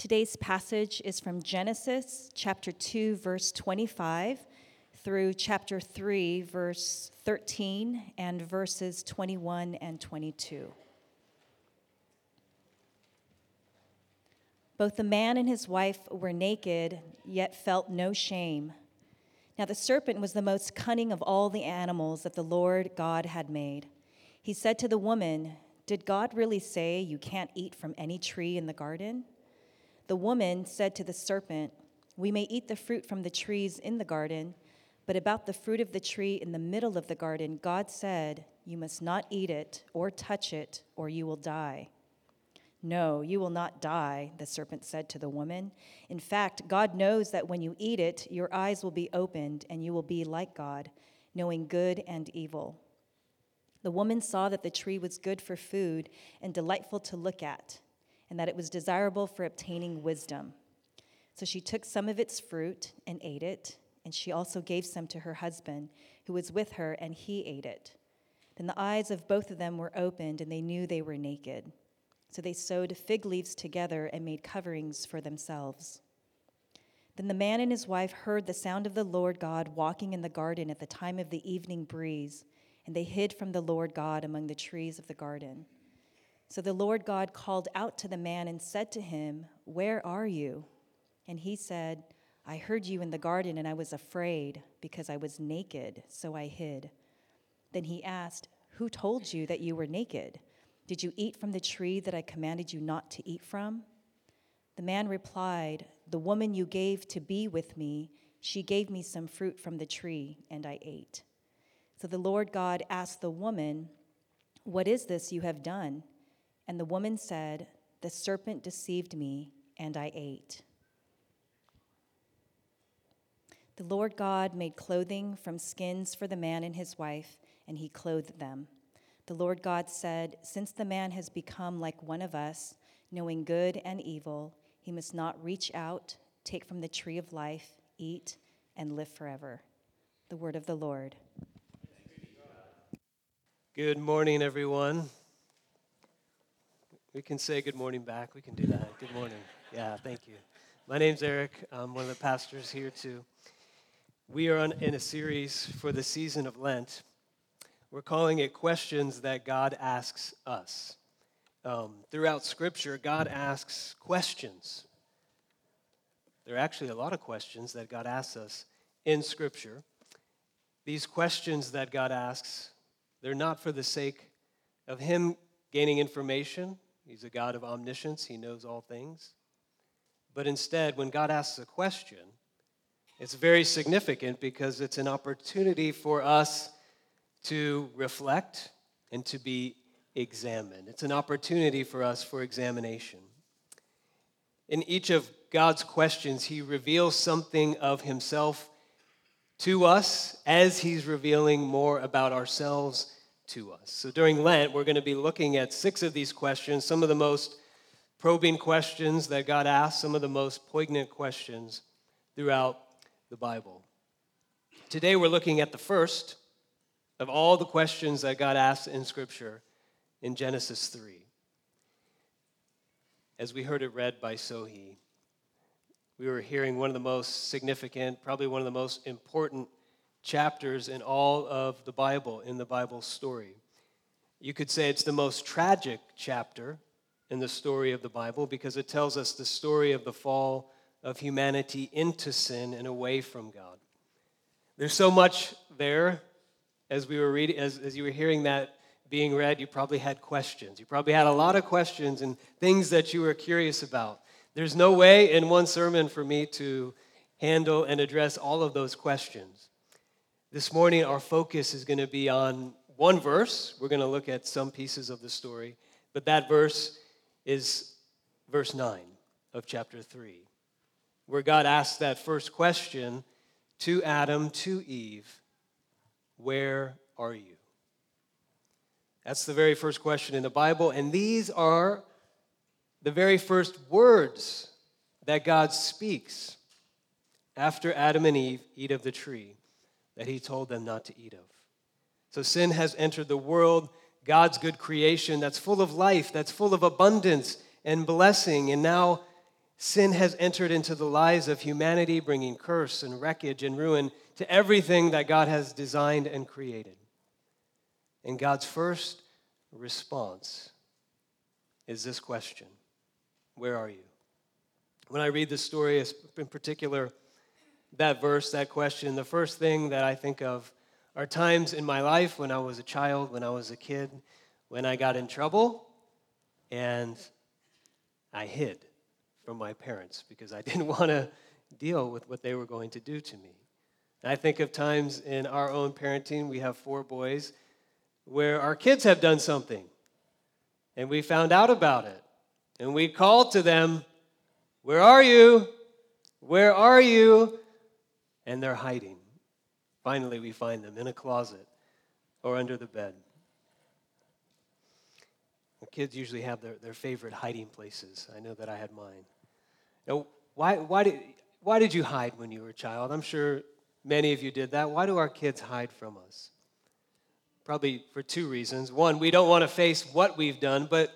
Today's passage is from Genesis chapter 2, verse 25 through chapter 3, verse 13, and verses 21 and 22. Both the man and his wife were naked, yet felt no shame. Now the serpent was the most cunning of all the animals that the Lord God had made. He said to the woman, Did God really say you can't eat from any tree in the garden? The woman said to the serpent, We may eat the fruit from the trees in the garden, but about the fruit of the tree in the middle of the garden, God said, You must not eat it or touch it, or you will die. No, you will not die, the serpent said to the woman. In fact, God knows that when you eat it, your eyes will be opened, and you will be like God, knowing good and evil. The woman saw that the tree was good for food and delightful to look at and that it was desirable for obtaining wisdom. So she took some of its fruit and ate it, and she also gave some to her husband, who was with her, and he ate it. Then the eyes of both of them were opened, and they knew they were naked. So they sewed fig leaves together and made coverings for themselves. Then the man and his wife heard the sound of the Lord God walking in the garden at the time of the evening breeze, and they hid from the Lord God among the trees of the garden. So the Lord God called out to the man and said to him, Where are you? And he said, I heard you in the garden, and I was afraid because I was naked, so I hid. Then he asked, Who told you that you were naked? Did you eat from the tree that I commanded you not to eat from? The man replied, The woman you gave to be with me, she gave me some fruit from the tree, and I ate. So the Lord God asked the woman, What is this you have done? And the woman said, The serpent deceived me, and I ate. The Lord God made clothing from skins for the man and his wife, and he clothed them. The Lord God said, Since the man has become like one of us, knowing good and evil, he must not reach out, take from the tree of life, eat, and live forever. The word of the Lord. Good morning, everyone. We can say good morning back. We can do that. Good morning. Yeah, thank you. My name's Eric. I'm one of the pastors here too. We are on, in a series for the season of Lent. We're calling it Questions That God Asks Us. Um, throughout Scripture, God asks questions. There are actually a lot of questions that God asks us in Scripture. These questions that God asks, they're not for the sake of Him gaining information He's a God of omniscience, He knows all things. But instead, when God asks a question, it's very significant because it's an opportunity for us to reflect and to be examined. It's an opportunity for us for examination. In each of God's questions, He reveals something of Himself to us as He's revealing more about ourselves to us. So during Lent, we're going to be looking at six of these questions, some of the most probing questions that God asks, some of the most poignant questions throughout the Bible. Today, we're looking at the first of all the questions that God asks in Scripture in Genesis 3. As we heard it read by Sohi, we were hearing one of the most significant, probably one of the most important chapters in all of the Bible, in the Bible story. You could say it's the most tragic chapter in the story of the Bible because it tells us the story of the fall of humanity into sin and away from God. There's so much there as we were reading, as, as you were hearing that being read, you probably had questions. You probably had a lot of questions and things that you were curious about. There's no way in one sermon for me to handle and address all of those questions. This morning, our focus is going to be on one verse. We're going to look at some pieces of the story, but that verse is verse 9 of chapter 3, where God asks that first question to Adam, to Eve Where are you? That's the very first question in the Bible, and these are the very first words that God speaks after Adam and Eve eat of the tree that he told them not to eat of. So sin has entered the world, God's good creation that's full of life, that's full of abundance and blessing. And now Sin has entered into the lives of humanity, bringing curse and wreckage and ruin to everything that God has designed and created. And God's first response is this question Where are you? When I read this story, in particular, that verse, that question, the first thing that I think of are times in my life when I was a child, when I was a kid, when I got in trouble and I hid from my parents because I didn't want to deal with what they were going to do to me. I think of times in our own parenting, we have four boys, where our kids have done something and we found out about it. And we called to them, Where are you? Where are you? And they're hiding. Finally, we find them in a closet or under the bed. The kids usually have their, their favorite hiding places. I know that I had mine. Now, why, why, did, why did you hide when you were a child? I'm sure many of you did that. Why do our kids hide from us? Probably for two reasons. One, we don't want to face what we've done, but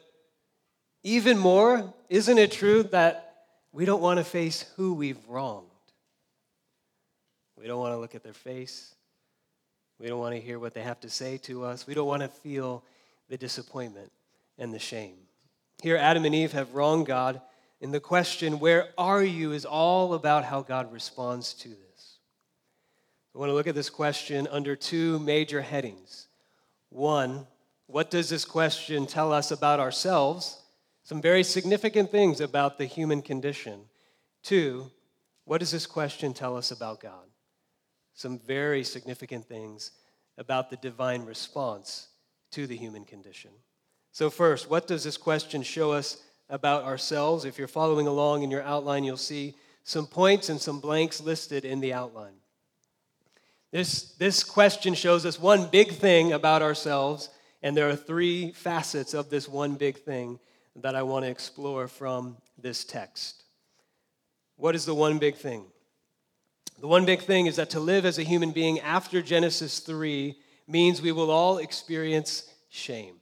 even more, isn't it true that we don't want to face who we've wronged? We don't want to look at their face. We don't want to hear what they have to say to us. We don't want to feel the disappointment and the shame. Here, Adam and Eve have wronged God, and the question, Where are you, is all about how God responds to this. I want to look at this question under two major headings. One, what does this question tell us about ourselves? Some very significant things about the human condition. Two, what does this question tell us about God? Some very significant things about the divine response to the human condition. So, first, what does this question show us about ourselves? If you're following along in your outline, you'll see some points and some blanks listed in the outline. This, this question shows us one big thing about ourselves, and there are three facets of this one big thing that I want to explore from this text. What is the one big thing? The one big thing is that to live as a human being after Genesis 3 means we will all experience shame.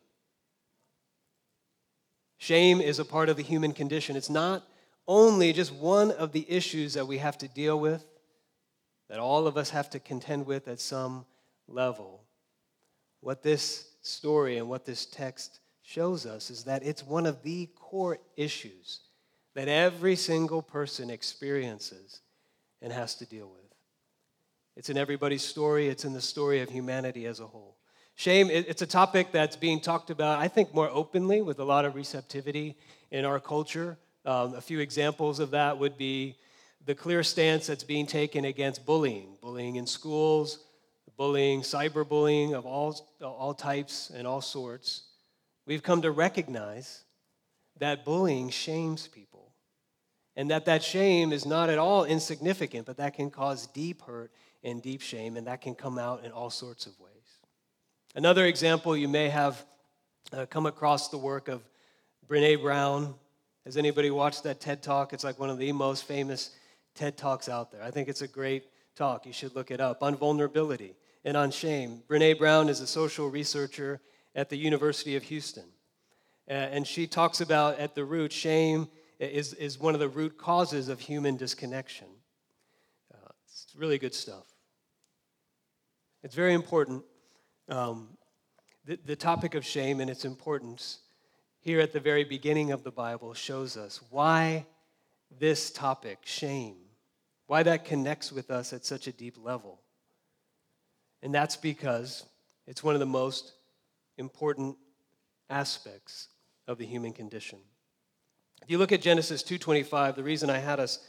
Shame is a part of the human condition. It's not only just one of the issues that we have to deal with, that all of us have to contend with at some level. What this story and what this text shows us is that it's one of the core issues that every single person experiences and has to deal with. It's in everybody's story, it's in the story of humanity as a whole. Shame, it's a topic that's being talked about, I think, more openly with a lot of receptivity in our culture. Um, a few examples of that would be the clear stance that's being taken against bullying, bullying in schools, bullying, cyberbullying of all, all types and all sorts. We've come to recognize that bullying shames people and that that shame is not at all insignificant, but that can cause deep hurt and deep shame, and that can come out in all sorts of ways. Another example, you may have uh, come across the work of Brene Brown. Has anybody watched that TED Talk? It's like one of the most famous TED Talks out there. I think it's a great talk. You should look it up on vulnerability and on shame. Brene Brown is a social researcher at the University of Houston. Uh, and she talks about at the root, shame is, is one of the root causes of human disconnection. Uh, it's really good stuff. It's very important um, the, the topic of shame and its importance here at the very beginning of the Bible shows us why this topic, shame, why that connects with us at such a deep level. And that's because it's one of the most important aspects of the human condition. If you look at Genesis 2:25, the reason I had us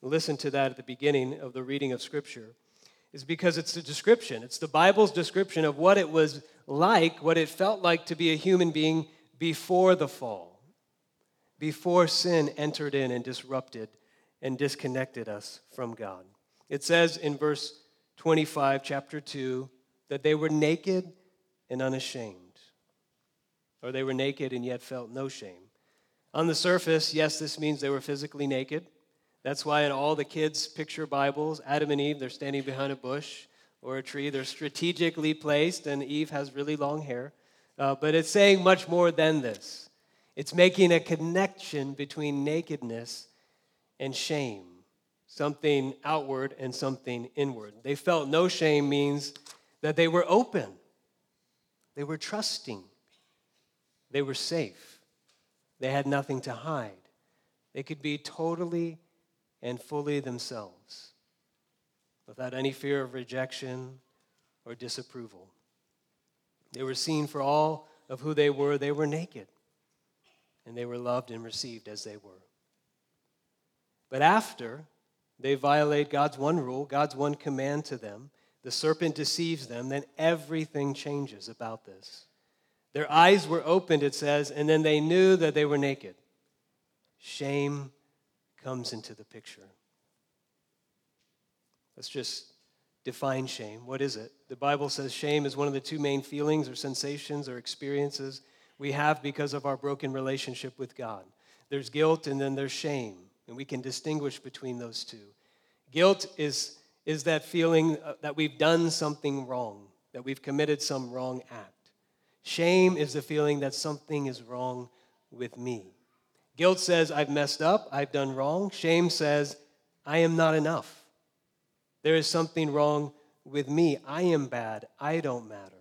listen to that at the beginning of the reading of scripture is because it's a description. It's the Bible's description of what it was like, what it felt like to be a human being before the fall, before sin entered in and disrupted and disconnected us from God. It says in verse 25, chapter 2, that they were naked and unashamed, or they were naked and yet felt no shame. On the surface, yes, this means they were physically naked. That's why in all the kids' picture Bibles, Adam and Eve, they're standing behind a bush or a tree. They're strategically placed, and Eve has really long hair. Uh, but it's saying much more than this. It's making a connection between nakedness and shame, something outward and something inward. They felt no shame means that they were open, they were trusting, they were safe, they had nothing to hide. They could be totally and fully themselves without any fear of rejection or disapproval. They were seen for all of who they were. They were naked, and they were loved and received as they were. But after they violate God's one rule, God's one command to them, the serpent deceives them, then everything changes about this. Their eyes were opened, it says, and then they knew that they were naked. Shame comes into the picture. Let's just define shame. What is it? The Bible says shame is one of the two main feelings or sensations or experiences we have because of our broken relationship with God. There's guilt and then there's shame, and we can distinguish between those two. Guilt is, is that feeling uh, that we've done something wrong, that we've committed some wrong act. Shame is the feeling that something is wrong with me. Guilt says, I've messed up, I've done wrong. Shame says, I am not enough. There is something wrong with me. I am bad. I don't matter.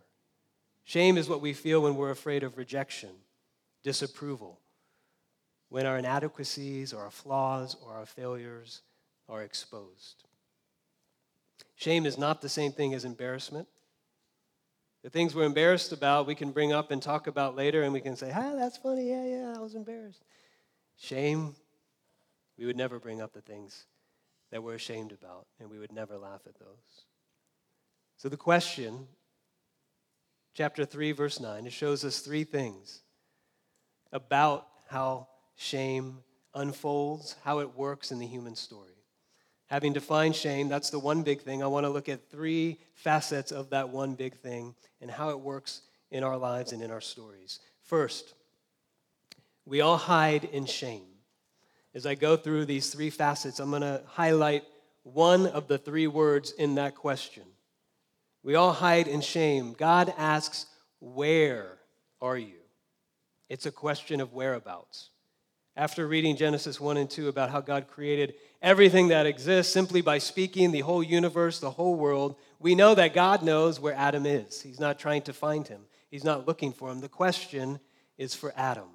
Shame is what we feel when we're afraid of rejection, disapproval, when our inadequacies or our flaws or our failures are exposed. Shame is not the same thing as embarrassment. The things we're embarrassed about, we can bring up and talk about later, and we can say, ah, that's funny. Yeah, yeah, I was embarrassed. Shame, we would never bring up the things that we're ashamed about, and we would never laugh at those. So, the question, chapter 3, verse 9, it shows us three things about how shame unfolds, how it works in the human story. Having defined shame, that's the one big thing. I want to look at three facets of that one big thing and how it works in our lives and in our stories. First, we all hide in shame as I go through these three facets, I'm going to highlight one of the three words in that question. We all hide in shame. God asks, Where are you? It's a question of whereabouts. After reading Genesis 1 and 2 about how God created everything that exists simply by speaking the whole universe, the whole world, we know that God knows where Adam is. He's not trying to find him, he's not looking for him. The question is for Adam.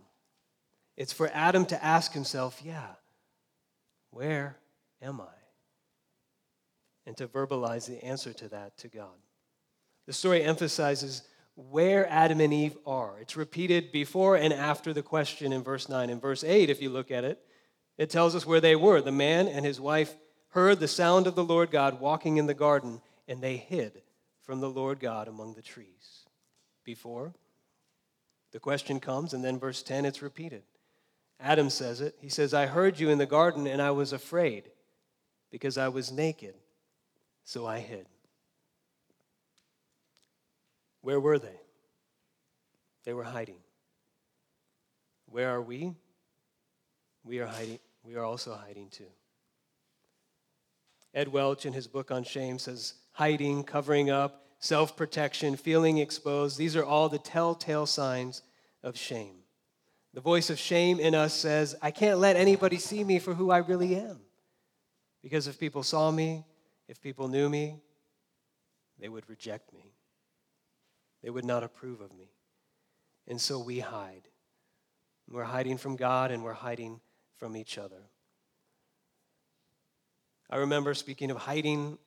It's for Adam to ask himself, yeah, where am I? And to verbalize the answer to that to God. The story emphasizes where Adam and Eve are. It's repeated before and after the question in verse 9. In verse 8, if you look at it, it tells us where they were. The man and his wife heard the sound of the Lord God walking in the garden, and they hid from the Lord God among the trees. Before, the question comes, and then verse 10, it's repeated. Adam says it. He says, I heard you in the garden and I was afraid because I was naked, so I hid. Where were they? They were hiding. Where are we? We are hiding. We are also hiding too. Ed Welch, in his book on shame, says hiding, covering up, self protection, feeling exposed, these are all the telltale signs of shame. The voice of shame in us says, I can't let anybody see me for who I really am. Because if people saw me, if people knew me, they would reject me. They would not approve of me. And so we hide. We're hiding from God and we're hiding from each other. I remember speaking of hiding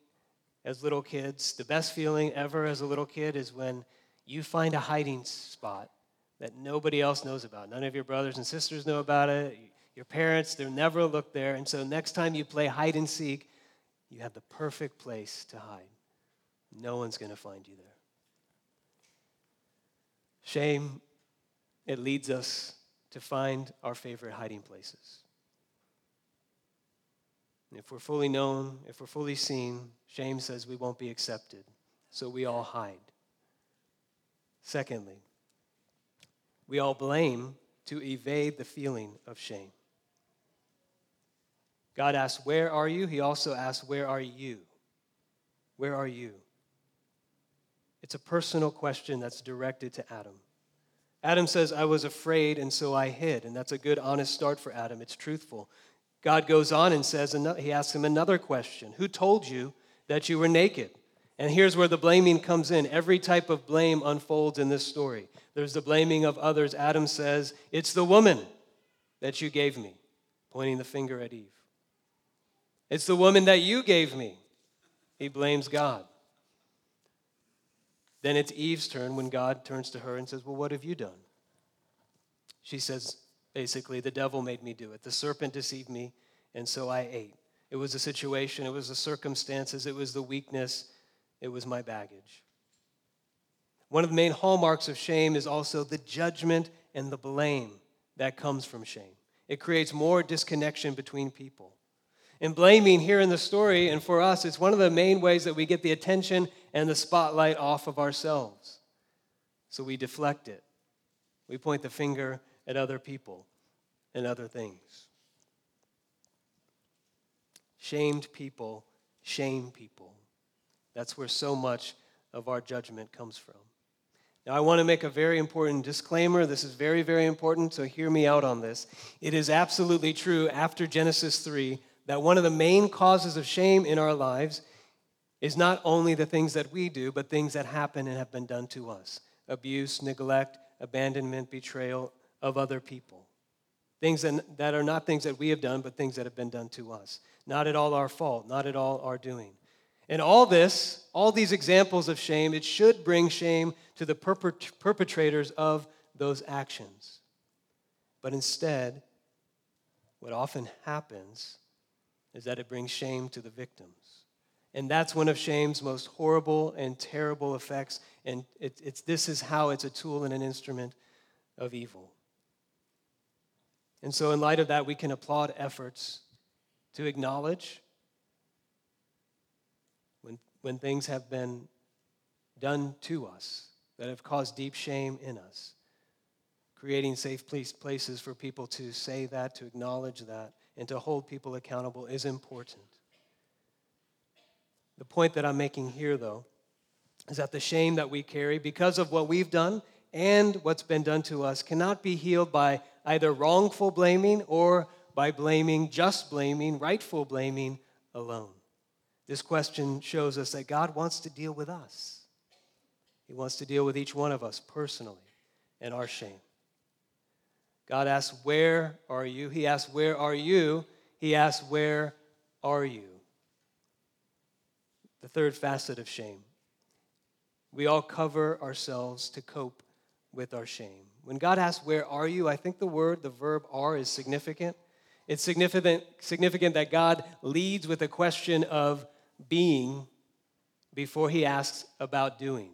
as little kids. The best feeling ever as a little kid is when you find a hiding spot that nobody else knows about. None of your brothers and sisters know about it. Your parents, they'll never look there. And so next time you play hide and seek, you have the perfect place to hide. No one's going to find you there. Shame, it leads us to find our favorite hiding places. If we're fully known, if we're fully seen, shame says we won't be accepted. So we all hide. Secondly, we all blame to evade the feeling of shame. God asks, Where are you? He also asks, Where are you? Where are you? It's a personal question that's directed to Adam. Adam says, I was afraid, and so I hid. And that's a good, honest start for Adam. It's truthful. God goes on and says, He asks him another question Who told you that you were naked? And here's where the blaming comes in. Every type of blame unfolds in this story. There's the blaming of others. Adam says, It's the woman that you gave me, pointing the finger at Eve. It's the woman that you gave me. He blames God. Then it's Eve's turn when God turns to her and says, Well, what have you done? She says, basically, the devil made me do it. The serpent deceived me, and so I ate. It was a situation, it was the circumstances, it was the weakness, it was my baggage. One of the main hallmarks of shame is also the judgment and the blame that comes from shame. It creates more disconnection between people. And blaming here in the story, and for us, it's one of the main ways that we get the attention and the spotlight off of ourselves. So we deflect it. We point the finger at other people and other things. Shamed people shame people. That's where so much of our judgment comes from. Now, I want to make a very important disclaimer. This is very, very important, so hear me out on this. It is absolutely true after Genesis 3 that one of the main causes of shame in our lives is not only the things that we do, but things that happen and have been done to us abuse, neglect, abandonment, betrayal of other people. Things that, are not things that we have done, but things that have been done to us. Not at all our fault, not at all our doing. And all this, all these examples of shame, it should bring shame to the perpetrators of those actions. But instead, what often happens is that it brings shame to the victims. And that's one of shame's most horrible and terrible effects. And it, it's, this is how it's a tool and an instrument of evil. And so, in light of that, we can applaud efforts to acknowledge when, when things have been done to us that have caused deep shame in us. Creating safe places for people to say that, to acknowledge that, and to hold people accountable is important. The point that I'm making here, though, is that the shame that we carry because of what we've done and what's been done to us cannot be healed by either wrongful blaming or by blaming, just blaming, rightful blaming alone. This question shows us that God wants to deal with us. He wants to deal with each one of us personally and our shame. God asks, Where are you? He asks, Where are you? He asks, Where are you? The third facet of shame. We all cover ourselves to cope with our shame. When God asks, Where are you? I think the word, the verb are, is significant. It's significant, significant that God leads with a question of being before he asks about doing.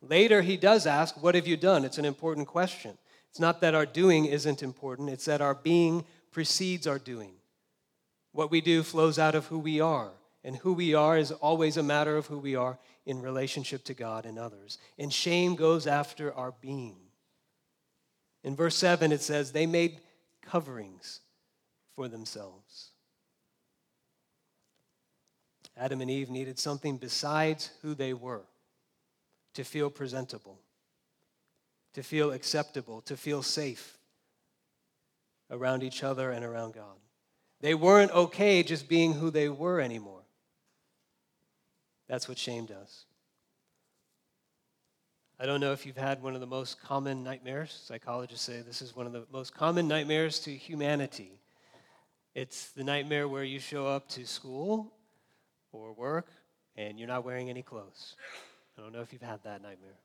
Later, he does ask, What have you done? It's an important question. It's not that our doing isn't important, it's that our being precedes our doing. What we do flows out of who we are, and who we are is always a matter of who we are in relationship to God and others. And shame goes after our being. In verse 7, it says, They made coverings for themselves. Adam and Eve needed something besides who they were to feel presentable, to feel acceptable, to feel safe around each other and around God. They weren't okay just being who they were anymore. That's what shame does. I don't know if you've had one of the most common nightmares. Psychologists say this is one of the most common nightmares to humanity. It's the nightmare where you show up to school or work and you're not wearing any clothes. I don't know if you've had that nightmare.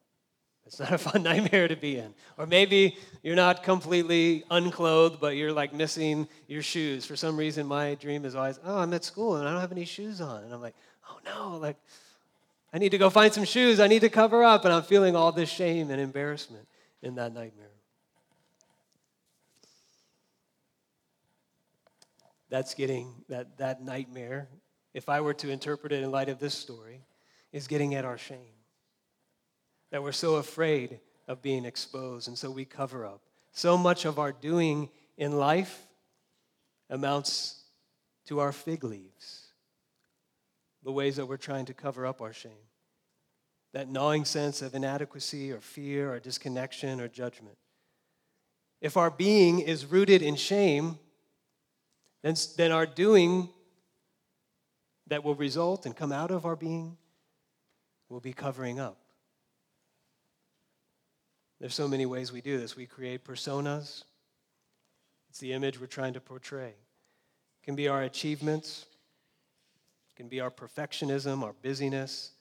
It's not a fun nightmare to be in. Or maybe you're not completely unclothed, but you're like missing your shoes. For some reason, my dream is always, oh, I'm at school and I don't have any shoes on. And I'm like, oh no, like I need to go find some shoes. I need to cover up. And I'm feeling all this shame and embarrassment in that nightmare. That's getting that, that nightmare, if I were to interpret it in light of this story, is getting at our shame. That we're so afraid of being exposed, and so we cover up. So much of our doing in life amounts to our fig leaves the ways that we're trying to cover up our shame. That gnawing sense of inadequacy or fear or disconnection or judgment. If our being is rooted in shame, then, then our doing that will result and come out of our being will be covering up. There's so many ways we do this. We create personas. It's the image we're trying to portray. It can be our achievements. Can be our perfectionism, our busyness,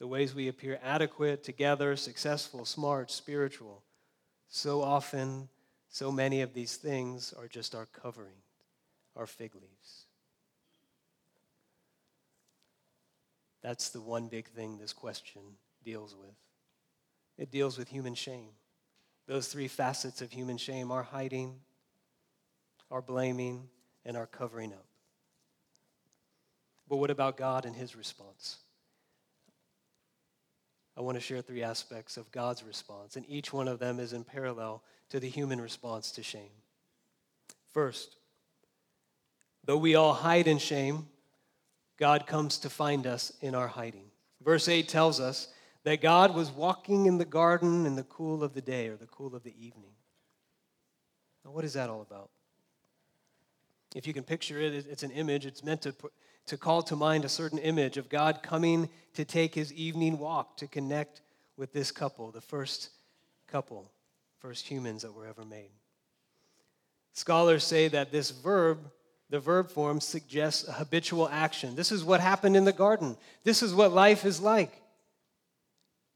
the ways we appear adequate, together, successful, smart, spiritual. So often, so many of these things are just our covering, our fig leaves. That's the one big thing this question deals with. It deals with human shame. Those three facets of human shame are hiding, our blaming, and our covering up. But what about God and his response? I want to share three aspects of God's response, and each one of them is in parallel to the human response to shame. First, though we all hide in shame, God comes to find us in our hiding. Verse 8 tells us that God was walking in the garden in the cool of the day or the cool of the evening. Now, what is that all about? If you can picture it, it's an image. It's meant to, to call to mind a certain image of God coming to take his evening walk to connect with this couple, the first couple, first humans that were ever made. Scholars say that this verb, the verb form, suggests a habitual action. This is what happened in the garden. This is what life is like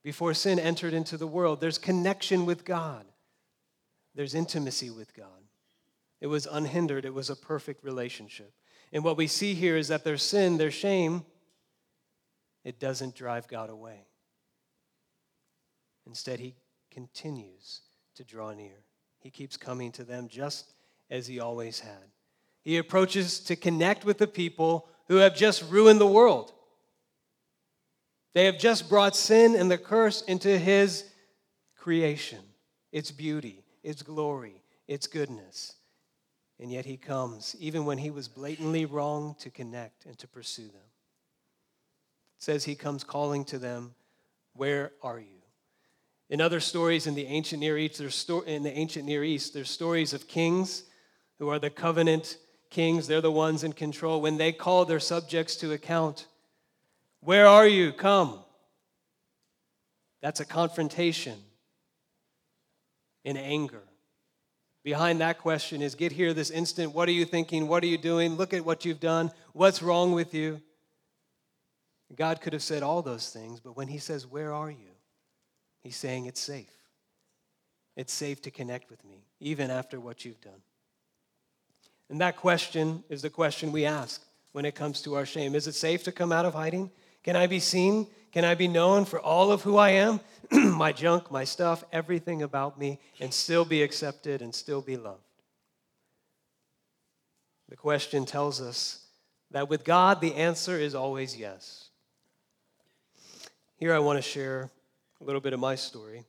before sin entered into the world. There's connection with God, there's intimacy with God. It was unhindered, it was a perfect relationship. And what we see here is that their sin, their shame, it doesn't drive God away. Instead, He continues to draw near. He keeps coming to them just as He always had. He approaches to connect with the people who have just ruined the world. They have just brought sin and the curse into His creation, its beauty, its glory, its goodness. And yet he comes, even when he was blatantly wrong, to connect and to pursue them. It says he comes calling to them, Where are you? In other stories in the ancient Near East, there's sto- in the ancient Near East, there's stories of kings who are the covenant kings. They're the ones in control. When they call their subjects to account, Where are you? Come. That's a confrontation in anger. Behind that question is get here this instant. What are you thinking? What are you doing? Look at what you've done. What's wrong with you? God could have said all those things, but when He says, Where are you? He's saying it's safe. It's safe to connect with me, even after what you've done. And that question is the question we ask when it comes to our shame. Is it safe to come out of hiding? Can I be seen? Can I be known for all of who I am? my junk, my stuff, everything about me, and still be accepted and still be loved? The question tells us that with God, the answer is always yes. Here I want to share a little bit of my story.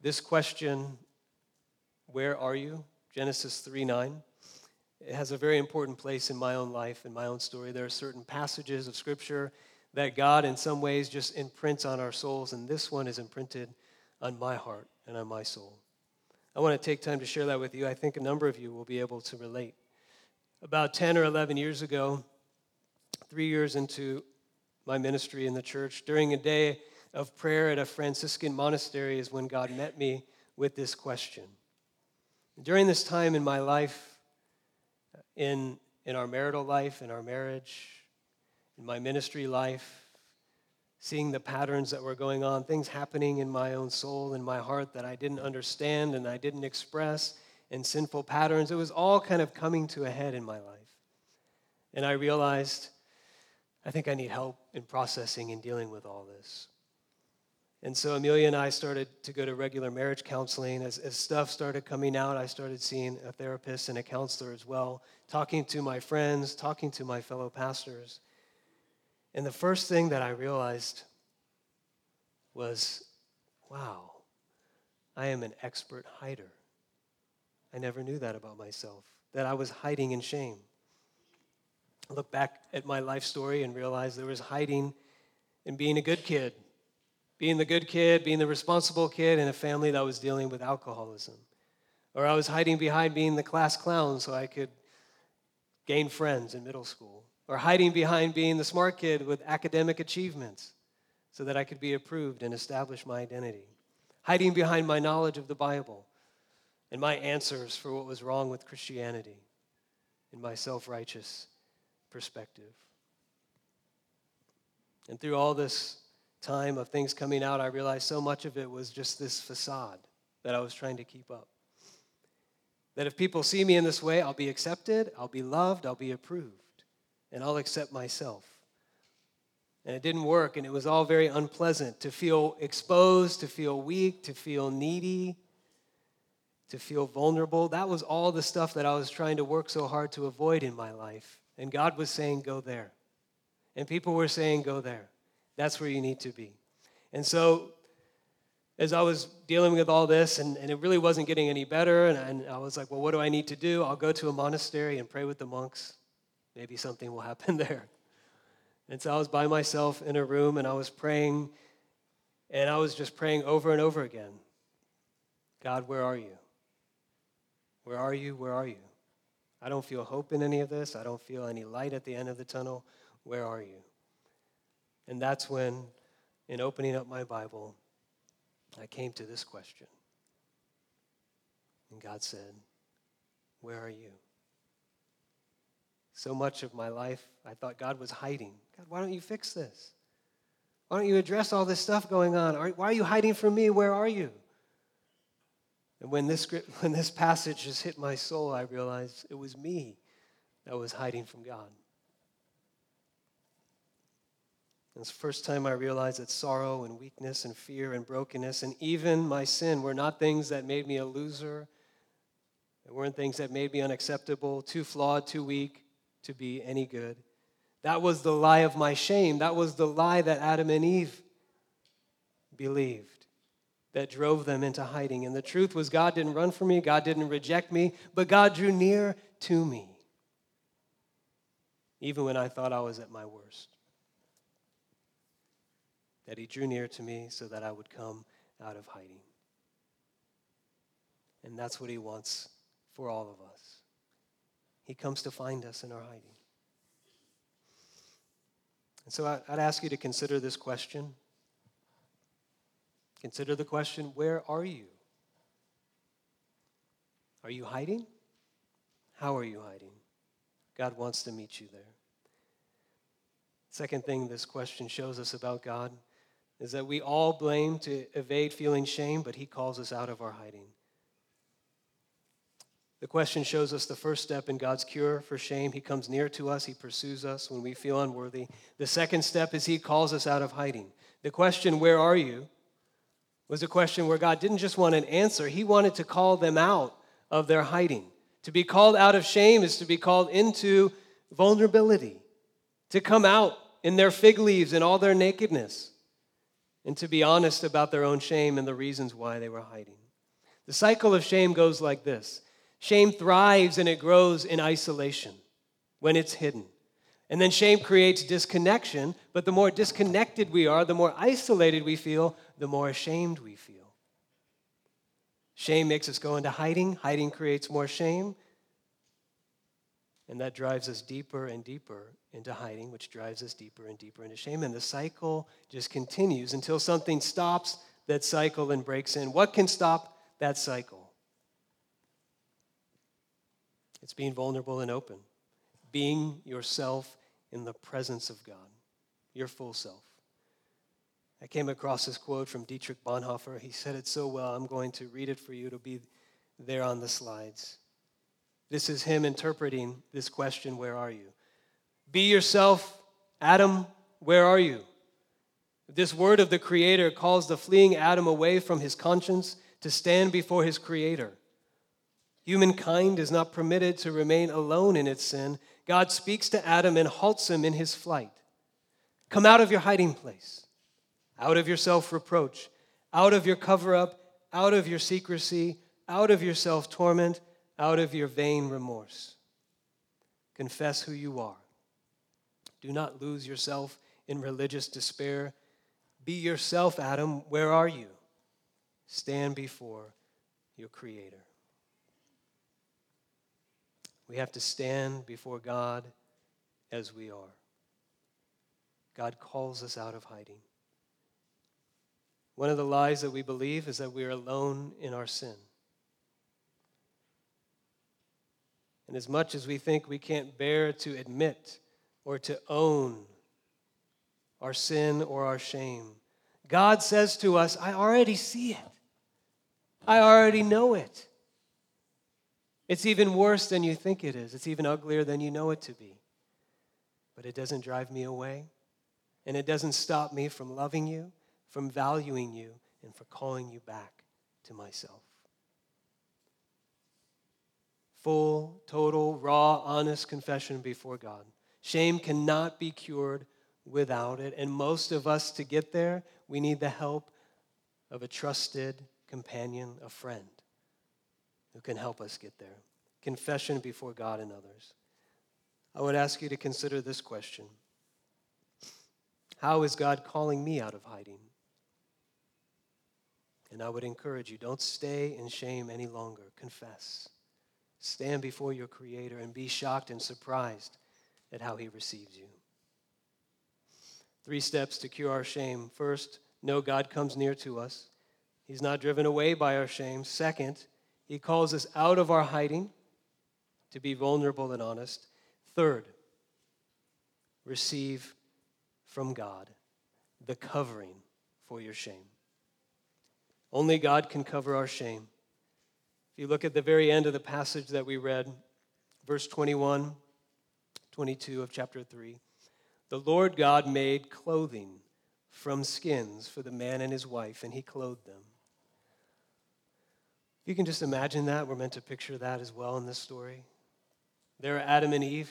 This question, where are you? Genesis 3 9. It has a very important place in my own life, in my own story. There are certain passages of Scripture that God, in some ways, just imprints on our souls, and this one is imprinted on my heart and on my soul. I want to take time to share that with you. I think a number of you will be able to relate. About 10 or 11 years ago, three years into my ministry in the church, during a day of prayer at a Franciscan monastery, is when God met me with this question. During this time in my life, in, in our marital life, in our marriage, in my ministry life, seeing the patterns that were going on, things happening in my own soul, in my heart that I didn't understand and I didn't express, and sinful patterns. It was all kind of coming to a head in my life. And I realized I think I need help in processing and dealing with all this. And so Amelia and I started to go to regular marriage counseling. As, as stuff started coming out, I started seeing a therapist and a counselor as well, talking to my friends, talking to my fellow pastors. And the first thing that I realized was wow, I am an expert hider. I never knew that about myself, that I was hiding in shame. I look back at my life story and realize there was hiding in being a good kid, being the good kid, being the responsible kid in a family that was dealing with alcoholism. Or I was hiding behind being the class clown so I could gain friends in middle school, or hiding behind being the smart kid with academic achievements so that I could be approved and establish my identity, hiding behind my knowledge of the Bible and my answers for what was wrong with Christianity in my self righteous perspective. And through all this time of things coming out, I realized so much of it was just this facade that I was trying to keep up. That if people see me in this way, I'll be accepted, I'll be loved, I'll be approved, and I'll accept myself. And it didn't work, and it was all very unpleasant to feel exposed, to feel weak, to feel needy, to feel vulnerable. That was all the stuff that I was trying to work so hard to avoid in my life. And God was saying, Go there. And people were saying, Go there. That's where you need to be. And so as I was dealing with all this, and, and it really wasn't getting any better, and, and I was like, well, what do I need to do? I'll go to a monastery and pray with the monks. Maybe something will happen there. And so I was by myself in a room, and I was praying, and I was just praying over and over again God, where are you? Where are you? Where are you? I don't feel hope in any of this. I don't feel any light at the end of the tunnel. Where are you? And that's when, in opening up my Bible, I came to this question. And God said, Where are you? So much of my life, I thought God was hiding. God, why don't you fix this? Why don't you address all this stuff going on? Why are you hiding from me? Where are you? And when this, when this passage just hit my soul, I realized it was me that was hiding from God. It's the first time I realized that sorrow and weakness and fear and brokenness and even my sin were not things that made me a loser. They weren't things that made me unacceptable, too flawed, too weak to be any good. That was the lie of my shame. That was the lie that Adam and Eve believed that drove them into hiding. And the truth was, God didn't run from me, God didn't reject me, but God drew near to me, even when I thought I was at my worst that he drew near to me so that I would come out of hiding. And that's what he wants for all of us. He comes to find us in our hiding. And so I'd ask you to consider this question. Consider the question where are you? Are you hiding? How are you hiding? God wants to meet you there. Second thing this question shows us about God is that we all blame to evade feeling shame, but He calls us out of our hiding. The question shows us the first step in God's cure for shame. He comes near to us, He pursues us when we feel unworthy. The second step is He calls us out of hiding. The question, Where are you? was a question where God didn't just want an answer, He wanted to call them out of their hiding. To be called out of shame is to be called into vulnerability, to come out in their fig leaves and all their nakedness and to be honest about their own shame and the reasons why they were hiding. The cycle of shame goes like this shame thrives and it grows in isolation when it's hidden. And then shame creates disconnection, but the more disconnected we are, the more isolated we feel, the more ashamed we feel. Shame makes us go into hiding, hiding creates more shame, and that drives us deeper and deeper into hiding, which drives us deeper and deeper into shame. And the cycle just continues until something stops that cycle and breaks in. What can stop that cycle? It's being vulnerable and open, being yourself in the presence of God, your full self. I came across this quote from Dietrich Bonhoeffer. He said it so well, I'm going to read it for you. It'll be there on the slides. This is him interpreting this question Where are you? Be yourself, Adam, where are you? This word of the Creator calls the fleeing Adam away from his conscience to stand before his Creator. Humankind is not permitted to remain alone in its sin. God speaks to Adam and halts him in his flight. Come out of your hiding place, out of your self reproach, out of your cover up, out of your secrecy, out of your self torment, out of your vain remorse. Confess who you are. Do not lose yourself in religious despair. Be yourself, Adam. Where are you? Stand before your Creator. We have to stand before God as we are. God calls us out of hiding. One of the lies that we believe is that we are alone in our sin. And as much as we think we can't bear to admit or to own our sin or our shame, God says to us, I already see it. I already know it. It's even worse than you think it is. It's even uglier than you know it to be. But it doesn't drive me away, and it doesn't stop me from loving you, from valuing you, and for calling you back to myself. Full, total, raw, honest confession before God. Shame cannot be cured without it. And most of us, to get there, we need the help of a trusted companion, a friend who can help us get there. Confession before God and others. I would ask you to consider this question How is God calling me out of hiding? And I would encourage you don't stay in shame any longer. Confess. Stand before your Creator and be shocked and surprised at how He receives you. Three steps to cure our shame. First, know God comes near to us. He's not driven away by our shame. Second, He calls us out of our hiding to be vulnerable and honest. Third, receive from God the covering for your shame. Only God can cover our shame. If you look at the very end of the passage that we read, verse 21, 22 of chapter 3, the Lord God made clothing from skins for the man and his wife, and he clothed them. You can just imagine that. We're meant to picture that as well in this story. There are Adam and Eve,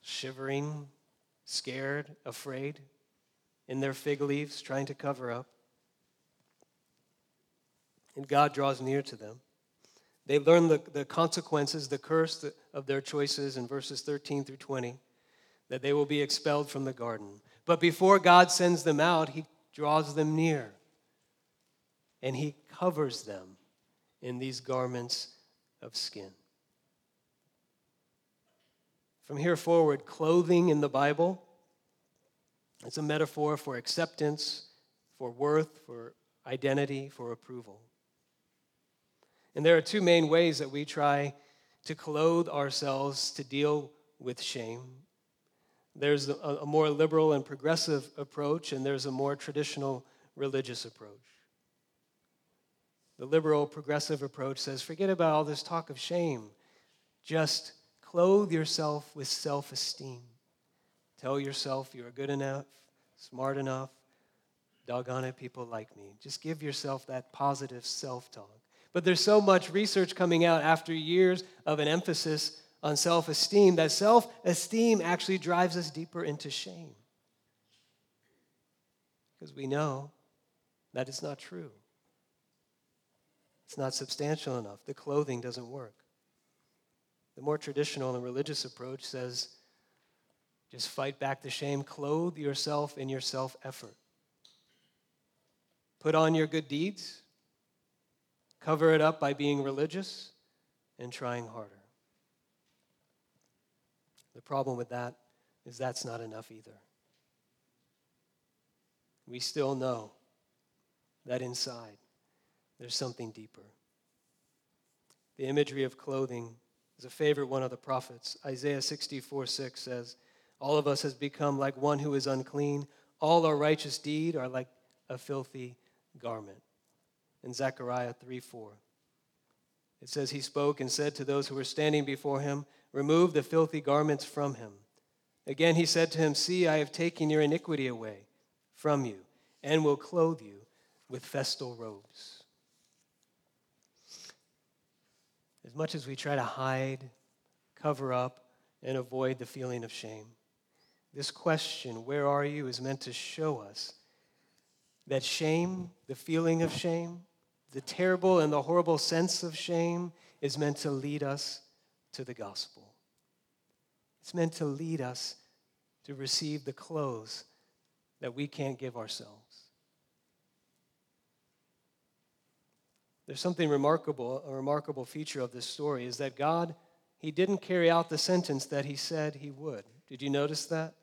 shivering, scared, afraid, in their fig leaves, trying to cover up. And God draws near to them. They learn the, the consequences, the curse of their choices in verses 13 through 20 that they will be expelled from the garden. But before God sends them out, He draws them near and He covers them in these garments of skin. From here forward, clothing in the Bible is a metaphor for acceptance, for worth, for identity, for approval. And there are two main ways that we try to clothe ourselves to deal with shame there's a, more liberal and progressive approach, and there's a more traditional religious approach. The liberal progressive approach says forget about all this talk of shame. Just clothe yourself with self esteem. Tell yourself you're good enough, smart enough, doggone it, people like me. Just give yourself that positive self talk. But there's so much research coming out after years of an emphasis on self esteem, that self esteem actually drives us deeper into shame. Because we know that it's not true. It's not substantial enough. The clothing doesn't work. The more traditional and religious approach says just fight back the shame, clothe yourself in your self effort. Put on your good deeds, cover it up by being religious and trying harder. The problem with that is that's not enough either. We still know that inside there's something deeper. The imagery of clothing is a favorite one of the prophets. Isaiah 64 6 says, All of us has become like one who is unclean. All our righteous deed are like a filthy garment. In Zechariah 3 4, it says, He spoke and said to those who were standing before him, Remove the filthy garments from him. Again he said to him, See, I have taken your iniquity away from you, and will clothe you with festal robes. As much as we try to hide, cover up, and avoid the feeling of shame, this question, Where are you, is meant to show us that shame, the feeling of shame, the terrible and the horrible sense of shame, is meant to lead us to the gospel. It's meant to lead us to receive the clothes that we can't give ourselves. There's something remarkable, a remarkable feature of this story is that God, he didn't carry out the sentence that he said he would. Did you notice that?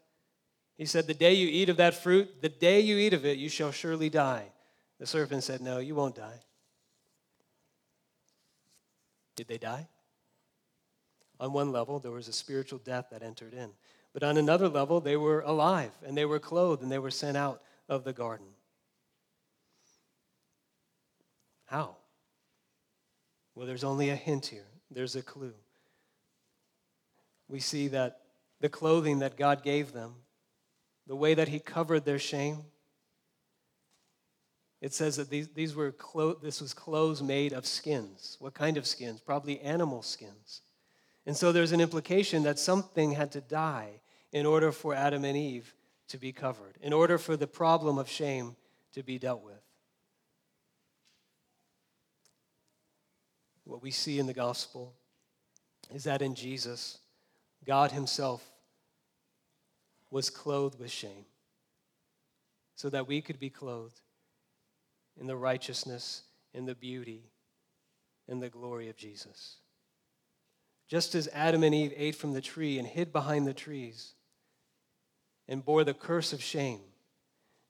He said, The day you eat of that fruit, the day you eat of it, you shall surely die. The serpent said, No, you won't die. Did they die? On one level, there was a spiritual death that entered in. But on another level, they were alive and they were clothed and they were sent out of the garden. How? Well, there's only a hint here, there's a clue. We see that the clothing that God gave them, the way that He covered their shame, it says that these, these were clo- this was clothes made of skins. What kind of skins? Probably animal skins. And so there's an implication that something had to die in order for Adam and Eve to be covered, in order for the problem of shame to be dealt with. What we see in the gospel is that in Jesus, God Himself was clothed with shame so that we could be clothed in the righteousness, in the beauty, in the glory of Jesus. Just as Adam and Eve ate from the tree and hid behind the trees and bore the curse of shame,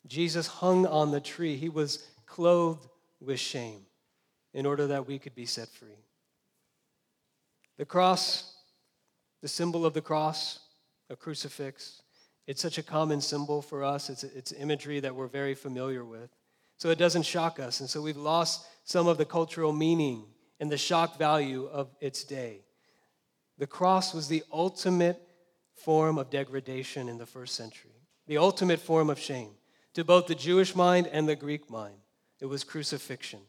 Jesus hung on the tree. He was clothed with shame in order that we could be set free. The cross, the symbol of the cross, a crucifix, it's such a common symbol for us. It's, it's imagery that we're very familiar with. So it doesn't shock us. And so we've lost some of the cultural meaning and the shock value of its day. The cross was the ultimate form of degradation in the first century, the ultimate form of shame to both the Jewish mind and the Greek mind. It was crucifixion.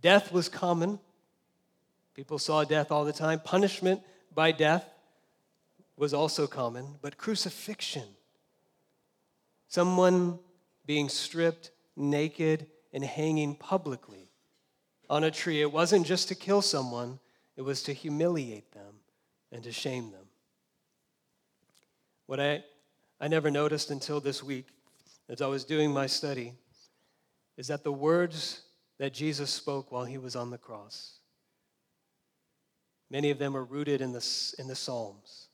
Death was common. People saw death all the time. Punishment by death was also common, but crucifixion, someone being stripped naked and hanging publicly on a tree, it wasn't just to kill someone, it was to humiliate them and to shame them. What I, I never noticed until this week, as I was doing my study, is that the words that Jesus spoke while he was on the cross. Many of them are rooted in the, in the Psalms.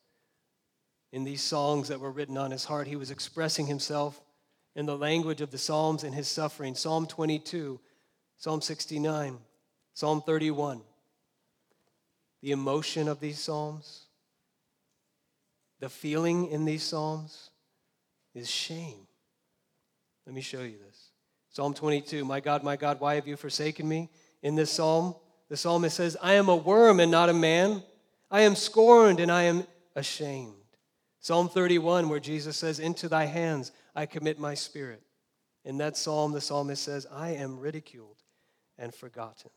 In these songs that were written on his heart, he was expressing himself in the language of the Psalms in his suffering Psalm 22, Psalm 69, Psalm 31. The emotion of these Psalms, the feeling in these Psalms is shame. Let me show you this. Psalm 22 My God, my God, why have you forsaken me? In this psalm, the psalmist says, I am a worm and not a man. I am scorned and I am ashamed. Psalm 31, where Jesus says, Into thy hands I commit my spirit. In that psalm, the psalmist says, I am ridiculed and forgotten.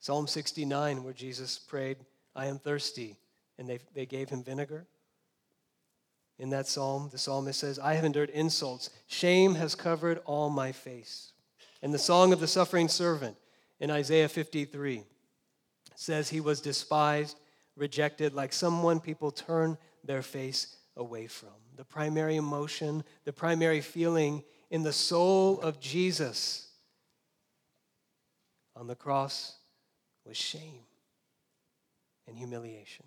Psalm 69, where Jesus prayed, I am thirsty, and they, they gave him vinegar. In that psalm, the psalmist says, I have endured insults. Shame has covered all my face. And the song of the suffering servant in Isaiah 53 says, He was despised, rejected, like someone people turn their face away from. The primary emotion, the primary feeling in the soul of Jesus on the cross was shame and humiliation.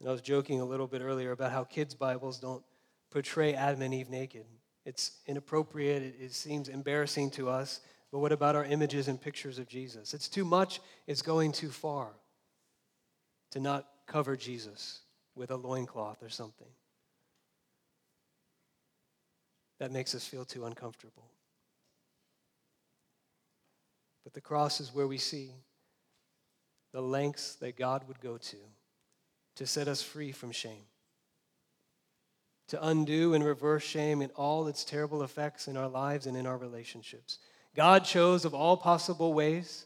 And I was joking a little bit earlier about how kids' Bibles don't portray Adam and Eve naked. It's inappropriate, it, it, seems embarrassing to us, but what about our images and pictures of Jesus? It's too much, it's going too far to not cover Jesus with a loincloth or something. That makes us feel too uncomfortable. But the cross is where we see the lengths that God would go to to set us free from shame, to undo and reverse shame in all its terrible effects in our lives and in our relationships. God chose of all possible ways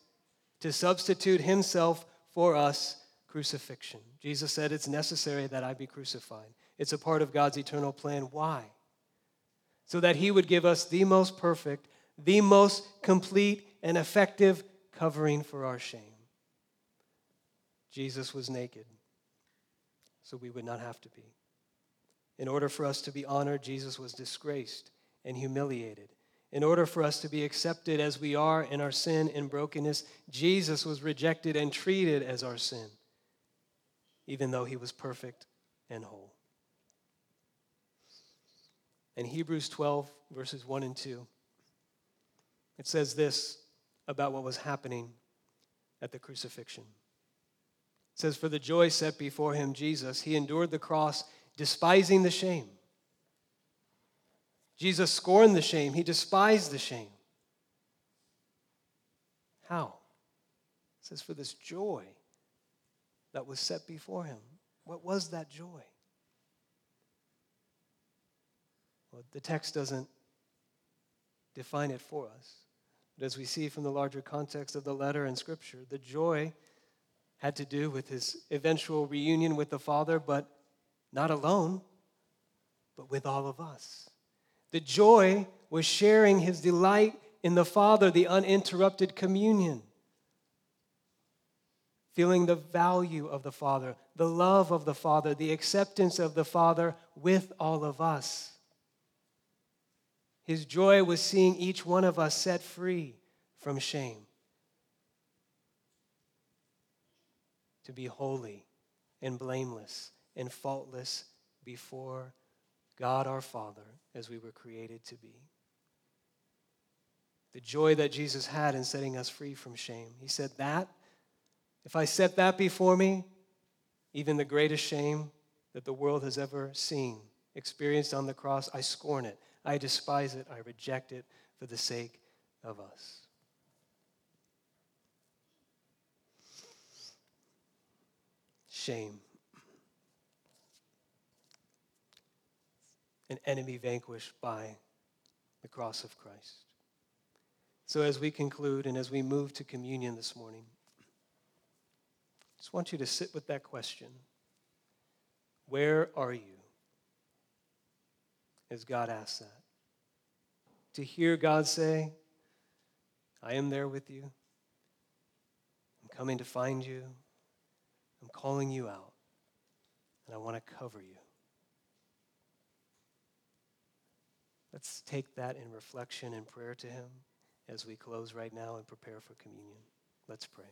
to substitute himself for us crucifixion. Jesus said, It's necessary that I be crucified. It's a part of God's eternal plan. Why? So that he would give us the most perfect, the most complete, and effective covering for our shame. Jesus was naked so we would not have to be. In order for us to be honored, Jesus was disgraced and humiliated In order for us to be accepted as we are in our sin and brokenness, Jesus was rejected and treated as our sin, even though he was perfect and whole. In Hebrews 12, verses 1 and 2, it says this about what was happening at the crucifixion. It says, For the joy set before him, Jesus, he endured the cross, despising the shame Jesus scorned the shame, he despised the shame. How? It says, for this joy that was set before him. What was that joy? Well, the text doesn't define it for us. But as we see from the larger context of the letter and scripture, the joy had to do with his eventual reunion with the Father, but not alone, but with all of us. The joy was sharing his delight in the Father, the uninterrupted communion. Feeling the value of the Father, the love of the Father, the acceptance of the Father with all of us. His joy was seeing each one of us set free from shame. To be holy and blameless and faultless before God our Father as we were created to be. The joy that Jesus had in setting us free from shame. He said, That, if I set that before me, even the greatest shame that the world has ever seen, experienced on the cross, I scorn it. I despise it. I reject it for the sake of us. Shame. an enemy vanquished by the cross of Christ. So, as we conclude and as we move to communion this morning, I just want you to sit with that question Where are you? As God asks that. To hear God say, I am there with you. I'm coming to find you. I'm calling you out. And I want to cover you. Let's take that in reflection and prayer to Him as we close right now and prepare for communion. Let's pray.